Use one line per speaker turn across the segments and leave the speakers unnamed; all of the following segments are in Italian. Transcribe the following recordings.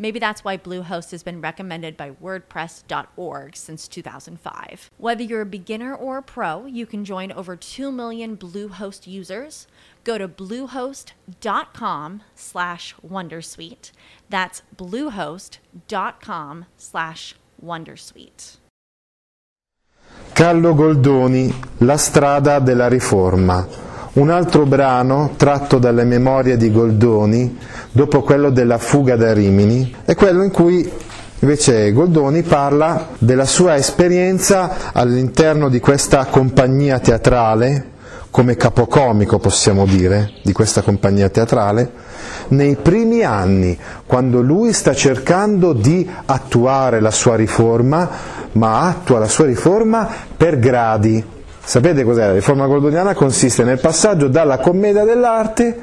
Maybe that's why Bluehost has been recommended by WordPress.org since 2005. Whether you're a beginner or a pro, you can join over 2 million Bluehost users. Go to bluehost.com slash wondersuite. That's bluehost.com slash wondersuite.
Carlo Goldoni, La strada della riforma. Un altro brano tratto dalle memorie di Goldoni, dopo quello della fuga da Rimini, è quello in cui invece Goldoni parla della sua esperienza all'interno di questa compagnia teatrale, come capocomico possiamo dire, di questa compagnia teatrale, nei primi anni, quando lui sta cercando di attuare la sua riforma, ma attua la sua riforma per gradi, Sapete cos'è? La riforma goldoniana consiste nel passaggio dalla commedia dell'arte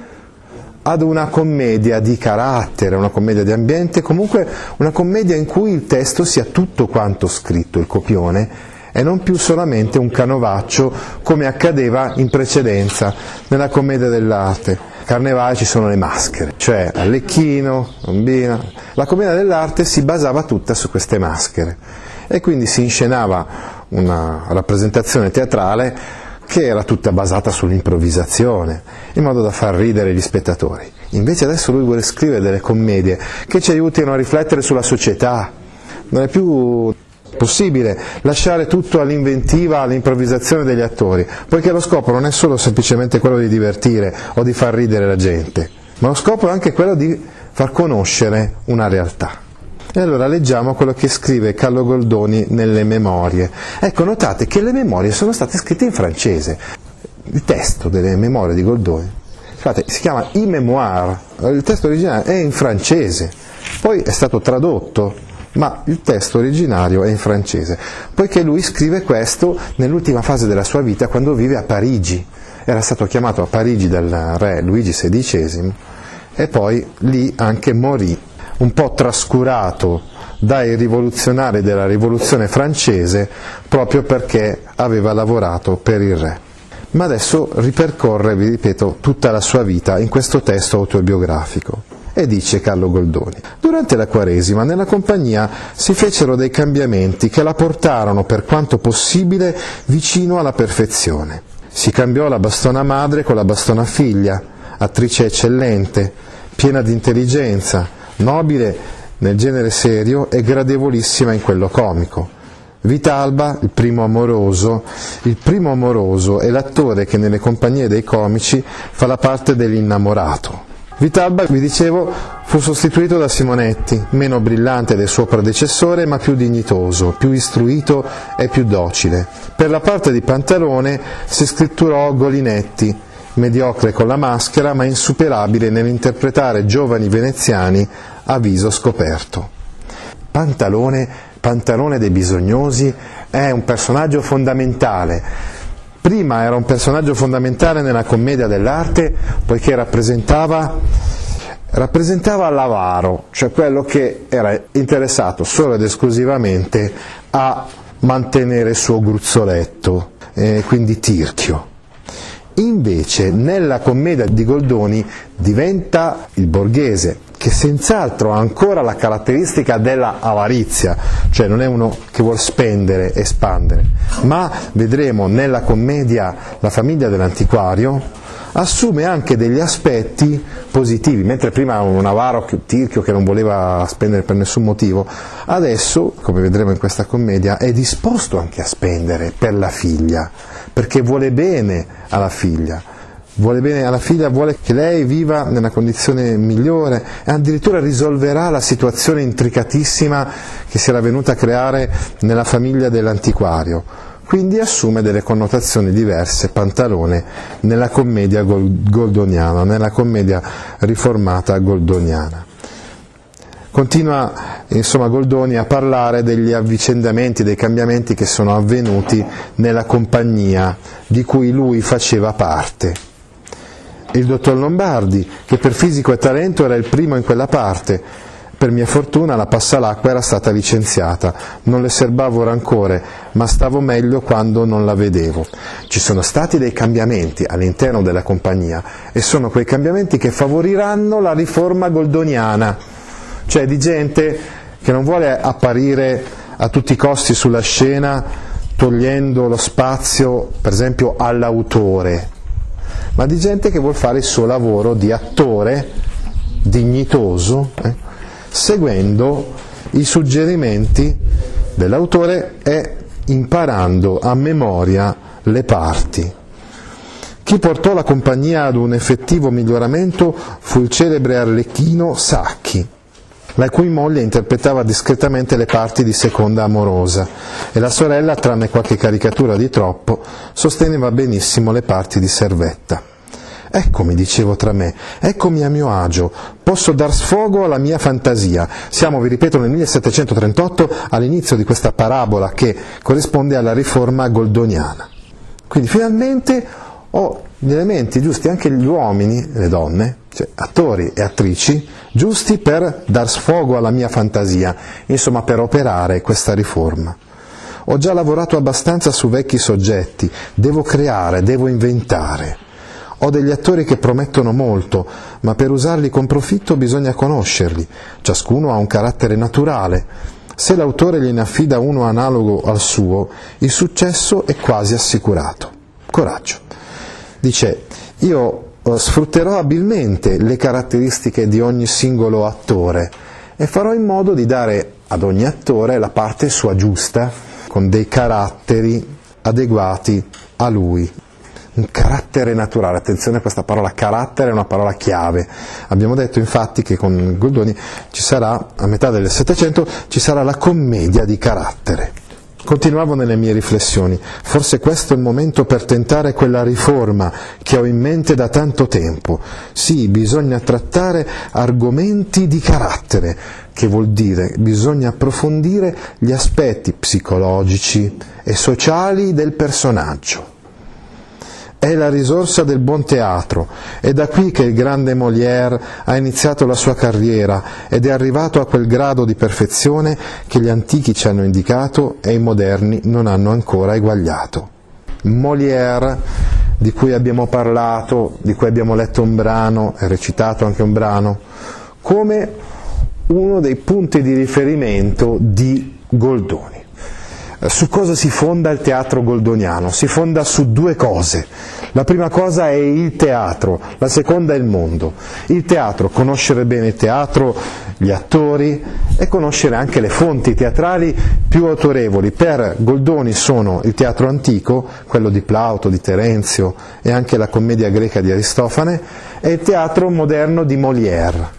ad una commedia di carattere, una commedia di ambiente, comunque una commedia in cui il testo sia tutto quanto scritto, il copione, e non più solamente un canovaccio come accadeva in precedenza nella commedia dell'arte. Carnevale ci sono le maschere, cioè Allecchino, Bombina. La commedia dell'arte si basava tutta su queste maschere e quindi si inscenava una rappresentazione teatrale che era tutta basata sull'improvvisazione, in modo da far ridere gli spettatori. Invece adesso lui vuole scrivere delle commedie che ci aiutino a riflettere sulla società. Non è più possibile lasciare tutto all'inventiva, all'improvvisazione degli attori, poiché lo scopo non è solo semplicemente quello di divertire o di far ridere la gente, ma lo scopo è anche quello di far conoscere una realtà. E allora leggiamo quello che scrive Carlo Goldoni nelle memorie. Ecco, notate che le memorie sono state scritte in francese. Il testo delle memorie di Goldoni Scusate, si chiama I Memoir, il testo originale è in francese, poi è stato tradotto, ma il testo originario è in francese, poiché lui scrive questo nell'ultima fase della sua vita quando vive a Parigi. Era stato chiamato a Parigi dal re Luigi XVI e poi lì anche morì un po' trascurato dai rivoluzionari della rivoluzione francese proprio perché aveva lavorato per il re. Ma adesso ripercorre, vi ripeto, tutta la sua vita in questo testo autobiografico. E dice Carlo Goldoni, durante la Quaresima nella compagnia si fecero dei cambiamenti che la portarono per quanto possibile vicino alla perfezione. Si cambiò la bastona madre con la bastona figlia, attrice eccellente, piena di intelligenza, nobile nel genere serio e gradevolissima in quello comico. Vitalba, il primo amoroso, il primo amoroso è l'attore che nelle compagnie dei comici fa la parte dell'innamorato. Vitalba, vi dicevo, fu sostituito da Simonetti, meno brillante del suo predecessore ma più dignitoso, più istruito e più docile. Per la parte di Pantalone si scritturò Golinetti, mediocre con la maschera ma insuperabile nell'interpretare giovani veneziani a viso scoperto. Pantalone, Pantalone dei Bisognosi, è un personaggio fondamentale. Prima era un personaggio fondamentale nella commedia dell'arte poiché rappresentava, rappresentava l'avaro, cioè quello che era interessato solo ed esclusivamente a mantenere il suo gruzzoletto, eh, quindi tirchio. Invece nella commedia di Goldoni diventa il borghese, che senz'altro ha ancora la caratteristica della avarizia, cioè non è uno che vuole spendere, espandere, ma vedremo nella commedia La famiglia dell'antiquario assume anche degli aspetti positivi, mentre prima un avaro tirchio che non voleva spendere per nessun motivo, adesso, come vedremo in questa commedia, è disposto anche a spendere per la figlia, perché vuole bene alla figlia vuole bene alla figlia, vuole che lei viva nella condizione migliore e addirittura risolverà la situazione intricatissima che si era venuta a creare nella famiglia dell'antiquario. Quindi assume delle connotazioni diverse Pantalone nella commedia goldoniana, nella commedia riformata goldoniana. Continua insomma, Goldoni a parlare degli avvicendamenti, dei cambiamenti che sono avvenuti nella compagnia di cui lui faceva parte. Il dottor Lombardi, che per fisico e talento era il primo in quella parte, per mia fortuna la Passalacqua era stata licenziata, non le serbavo rancore, ma stavo meglio quando non la vedevo. Ci sono stati dei cambiamenti all'interno della compagnia e sono quei cambiamenti che favoriranno la riforma goldoniana cioè di gente che non vuole apparire a tutti i costi sulla scena togliendo lo spazio, per esempio, all'autore, ma di gente che vuole fare il suo lavoro di attore dignitoso, eh, seguendo i suggerimenti dell'autore e imparando a memoria le parti. Chi portò la compagnia ad un effettivo miglioramento fu il celebre arlecchino Sacchi, la cui moglie interpretava discretamente le parti di seconda amorosa e la sorella, tranne qualche caricatura di troppo, sosteneva benissimo le parti di servetta. Eccomi, dicevo tra me, eccomi a mio agio, posso dar sfogo alla mia fantasia. Siamo, vi ripeto, nel 1738 all'inizio di questa parabola che corrisponde alla riforma goldoniana. Quindi finalmente ho gli elementi giusti, anche gli uomini, le donne, cioè attori e attrici, giusti per dar sfogo alla mia fantasia, insomma per operare questa riforma. Ho già lavorato abbastanza su vecchi soggetti, devo creare, devo inventare. Ho degli attori che promettono molto, ma per usarli con profitto bisogna conoscerli. Ciascuno ha un carattere naturale. Se l'autore gliene affida uno analogo al suo, il successo è quasi assicurato. Coraggio. Dice, io eh, sfrutterò abilmente le caratteristiche di ogni singolo attore e farò in modo di dare ad ogni attore la parte sua giusta, con dei caratteri adeguati a lui. Un carattere naturale, attenzione a questa parola carattere è una parola chiave. Abbiamo detto infatti che con Goldoni ci sarà, a metà del Settecento, ci sarà la commedia di carattere. Continuavo nelle mie riflessioni, forse questo è il momento per tentare quella riforma che ho in mente da tanto tempo. Sì, bisogna trattare argomenti di carattere, che vuol dire bisogna approfondire gli aspetti psicologici e sociali del personaggio è la risorsa del buon teatro. È da qui che il grande Molière ha iniziato la sua carriera ed è arrivato a quel grado di perfezione che gli antichi ci hanno indicato e i moderni non hanno ancora eguagliato. Molière, di cui abbiamo parlato, di cui abbiamo letto un brano e recitato anche un brano, come uno dei punti di riferimento di Goldoni. Su cosa si fonda il teatro goldoniano? Si fonda su due cose. La prima cosa è il teatro, la seconda è il mondo. Il teatro, conoscere bene il teatro, gli attori e conoscere anche le fonti teatrali più autorevoli. Per Goldoni sono il teatro antico, quello di Plauto, di Terenzio e anche la commedia greca di Aristofane, e il teatro moderno di Molière.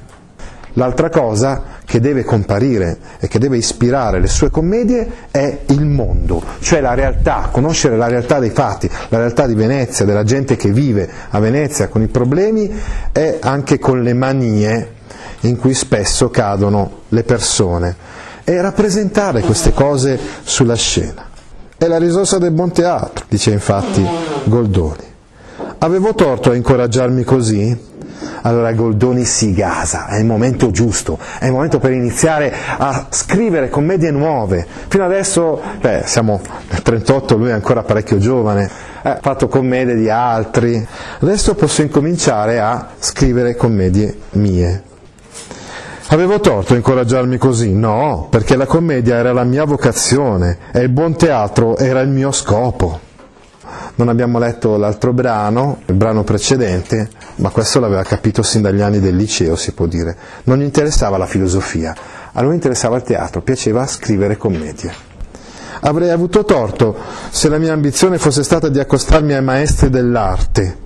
L'altra cosa che deve comparire e che deve ispirare le sue commedie è il mondo, cioè la realtà, conoscere la realtà dei fatti, la realtà di Venezia, della gente che vive a Venezia con i problemi e anche con le manie in cui spesso cadono le persone e rappresentare queste cose sulla scena. È la risorsa del buon teatro, dice infatti Goldoni. Avevo torto a incoraggiarmi così? Allora Goldoni si gasa, è il momento giusto, è il momento per iniziare a scrivere commedie nuove. Fino adesso, beh, siamo nel 38, lui è ancora parecchio giovane, ha fatto commedie di altri, adesso posso incominciare a scrivere commedie mie. Avevo torto a incoraggiarmi così? No, perché la commedia era la mia vocazione e il buon teatro era il mio scopo. Non abbiamo letto l'altro brano, il brano precedente, ma questo l'aveva capito sin dagli anni del liceo, si può dire. Non gli interessava la filosofia, a lui interessava il teatro, piaceva scrivere commedie. Avrei avuto torto se la mia ambizione fosse stata di accostarmi ai maestri dell'arte,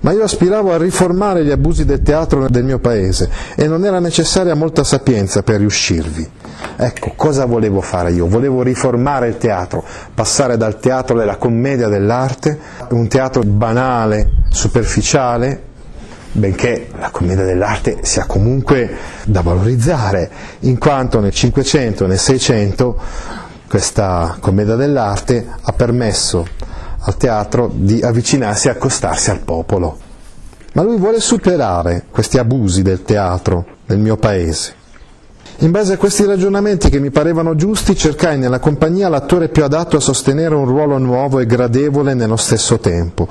ma io aspiravo a riformare gli abusi del teatro del mio paese e non era necessaria molta sapienza per riuscirvi. Ecco, cosa volevo fare io? Volevo riformare il teatro, passare dal teatro della commedia dell'arte, un teatro banale, superficiale, benché la commedia dell'arte sia comunque da valorizzare, in quanto nel Cinquecento e nel Seicento questa commedia dell'arte ha permesso al teatro di avvicinarsi e accostarsi al popolo. Ma lui vuole superare questi abusi del teatro nel mio paese. In base a questi ragionamenti che mi parevano giusti, cercai nella compagnia l'attore più adatto a sostenere un ruolo nuovo e gradevole nello stesso tempo.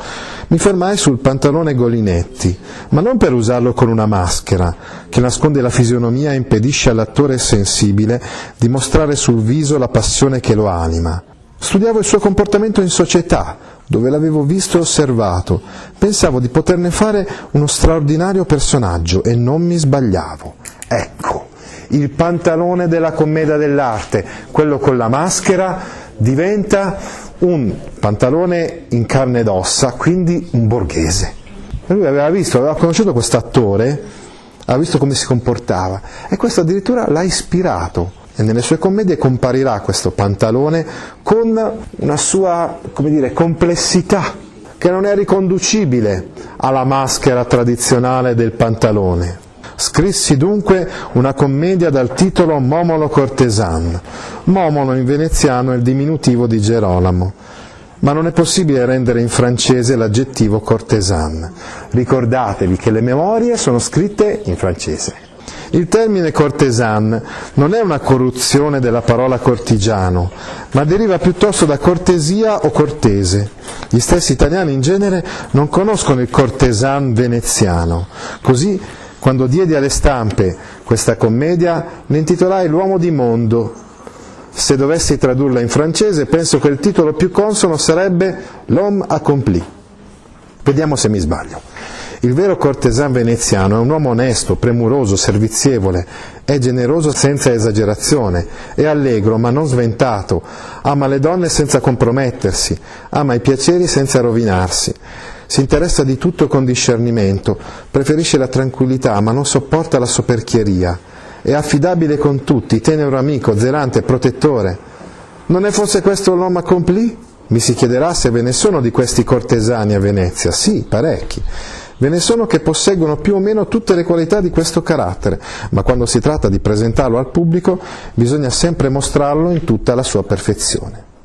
Mi fermai sul pantalone Golinetti, ma non per usarlo con una maschera, che nasconde la fisionomia e impedisce all'attore sensibile di mostrare sul viso la passione che lo anima. Studiavo il suo comportamento in società, dove l'avevo visto e osservato. Pensavo di poterne fare uno straordinario personaggio e non mi sbagliavo. Ecco il pantalone della commedia dell'arte, quello con la maschera, diventa un pantalone in carne ed ossa, quindi un borghese. Lui aveva visto, aveva conosciuto questo attore, aveva visto come si comportava e questo addirittura l'ha ispirato e nelle sue commedie comparirà questo pantalone con una sua dire, complessità che non è riconducibile alla maschera tradizionale del pantalone. Scrissi dunque una commedia dal titolo Momolo Cortesan. Momolo in veneziano è il diminutivo di Gerolamo, ma non è possibile rendere in francese l'aggettivo cortesan. Ricordatevi che le memorie sono scritte in francese. Il termine cortesan non è una corruzione della parola cortigiano, ma deriva piuttosto da cortesia o cortese. Gli stessi italiani in genere non conoscono il cortesan veneziano, così quando diedi alle stampe questa commedia, ne intitolai L'uomo di mondo. Se dovessi tradurla in francese, penso che il titolo più consono sarebbe L'homme accompli. Vediamo se mi sbaglio. Il vero cortesan veneziano è un uomo onesto, premuroso, servizievole, è generoso senza esagerazione, è allegro ma non sventato, ama le donne senza compromettersi, ama i piaceri senza rovinarsi si interessa di tutto con discernimento, preferisce la tranquillità ma non sopporta la soperchieria, è affidabile con tutti, tenero amico, zelante, protettore. Non è forse questo l'uomo accompli? Mi si chiederà se ve ne sono di questi cortesani a Venezia. Sì, parecchi. Ve ne sono che posseggono più o meno tutte le qualità di questo carattere, ma quando si tratta di presentarlo al pubblico bisogna sempre mostrarlo in tutta la sua perfezione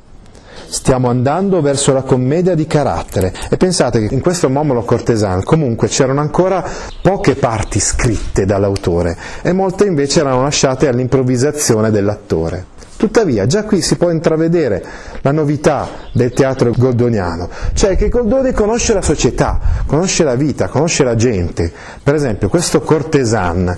stiamo andando verso la commedia di carattere e pensate che in questo Momolo Cortesan comunque c'erano ancora poche parti scritte dall'autore e molte invece erano lasciate all'improvvisazione dell'attore. Tuttavia, già qui si può intravedere la novità del teatro goldoniano, cioè che Goldoni conosce la società, conosce la vita, conosce la gente. Per esempio, questo Cortesan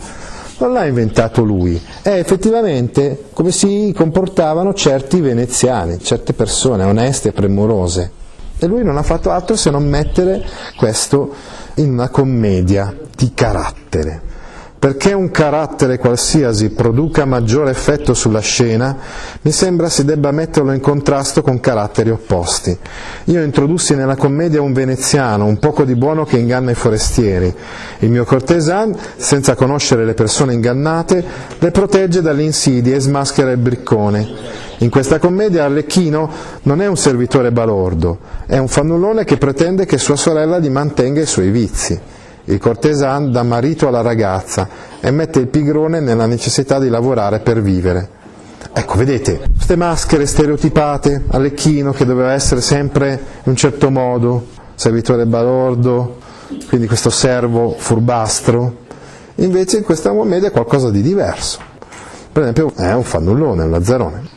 non l'ha inventato lui, è effettivamente come si comportavano certi veneziani, certe persone oneste e premurose. E lui non ha fatto altro se non mettere questo in una commedia di carattere. Perché un carattere qualsiasi produca maggiore effetto sulla scena, mi sembra si debba metterlo in contrasto con caratteri opposti. Io introdussi nella commedia un veneziano, un poco di buono che inganna i forestieri. Il mio cortesan, senza conoscere le persone ingannate, le protegge dalle insidie e smaschera il briccone. In questa commedia Arlecchino non è un servitore balordo, è un fannullone che pretende che sua sorella gli mantenga i suoi vizi. Il cortesan dà marito alla ragazza e mette il pigrone nella necessità di lavorare per vivere. Ecco, vedete, queste maschere stereotipate, Allecchino che doveva essere sempre in un certo modo, servitore balordo, quindi questo servo furbastro, invece in questa commedia è qualcosa di diverso. Per esempio è un fannullone, un lazzarone.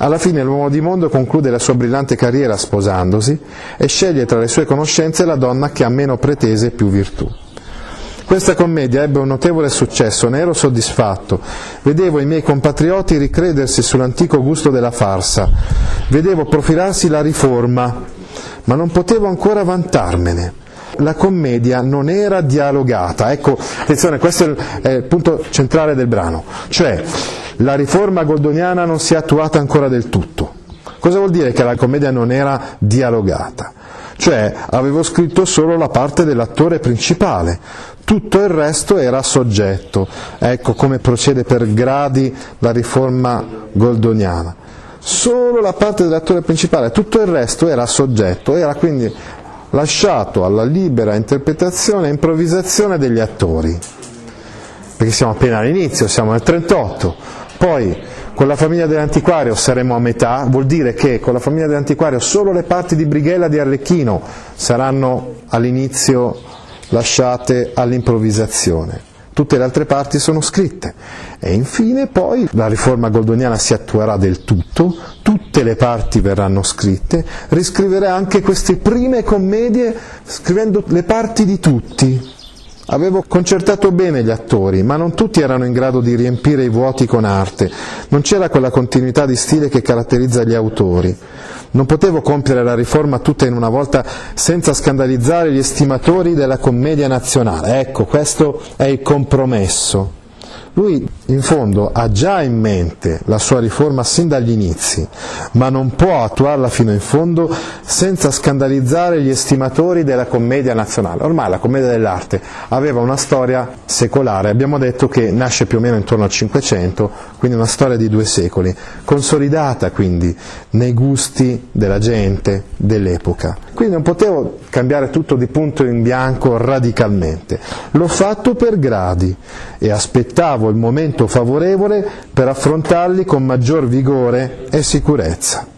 Alla fine l'uomo di mondo conclude la sua brillante carriera sposandosi e sceglie tra le sue conoscenze la donna che ha meno pretese e più virtù. Questa commedia ebbe un notevole successo, ne ero soddisfatto. Vedevo i miei compatrioti ricredersi sull'antico gusto della farsa, vedevo profilarsi la riforma, ma non potevo ancora vantarmene. La commedia non era dialogata. Ecco, attenzione, questo è il punto centrale del brano. Cioè, la riforma goldoniana non si è attuata ancora del tutto. Cosa vuol dire che la commedia non era dialogata? cioè avevo scritto solo la parte dell'attore principale, tutto il resto era soggetto. Ecco come procede per gradi la riforma goldoniana. Solo la parte dell'attore principale, tutto il resto era soggetto, era quindi lasciato alla libera interpretazione e improvvisazione degli attori. Perché siamo appena all'inizio, siamo nel 38, poi con la famiglia dell'antiquario saremo a metà, vuol dire che con la famiglia dell'antiquario solo le parti di Brighella di Arlecchino saranno all'inizio lasciate all'improvvisazione. Tutte le altre parti sono scritte. E infine poi la riforma goldoniana si attuerà del tutto, tutte le parti verranno scritte, riscriverà anche queste prime commedie scrivendo le parti di tutti. Avevo concertato bene gli attori, ma non tutti erano in grado di riempire i vuoti con arte, non c'era quella continuità di stile che caratterizza gli autori. Non potevo compiere la riforma tutta in una volta senza scandalizzare gli estimatori della commedia nazionale. Ecco, questo è il compromesso. Lui in fondo ha già in mente la sua riforma sin dagli inizi, ma non può attuarla fino in fondo senza scandalizzare gli estimatori della commedia nazionale. Ormai la commedia dell'arte aveva una storia secolare, abbiamo detto che nasce più o meno intorno al Cinquecento, quindi una storia di due secoli, consolidata quindi nei gusti della gente dell'epoca. Quindi non potevo cambiare tutto di punto in bianco radicalmente, l'ho fatto per gradi e aspettavo il momento favorevole per affrontarli con maggior vigore e sicurezza.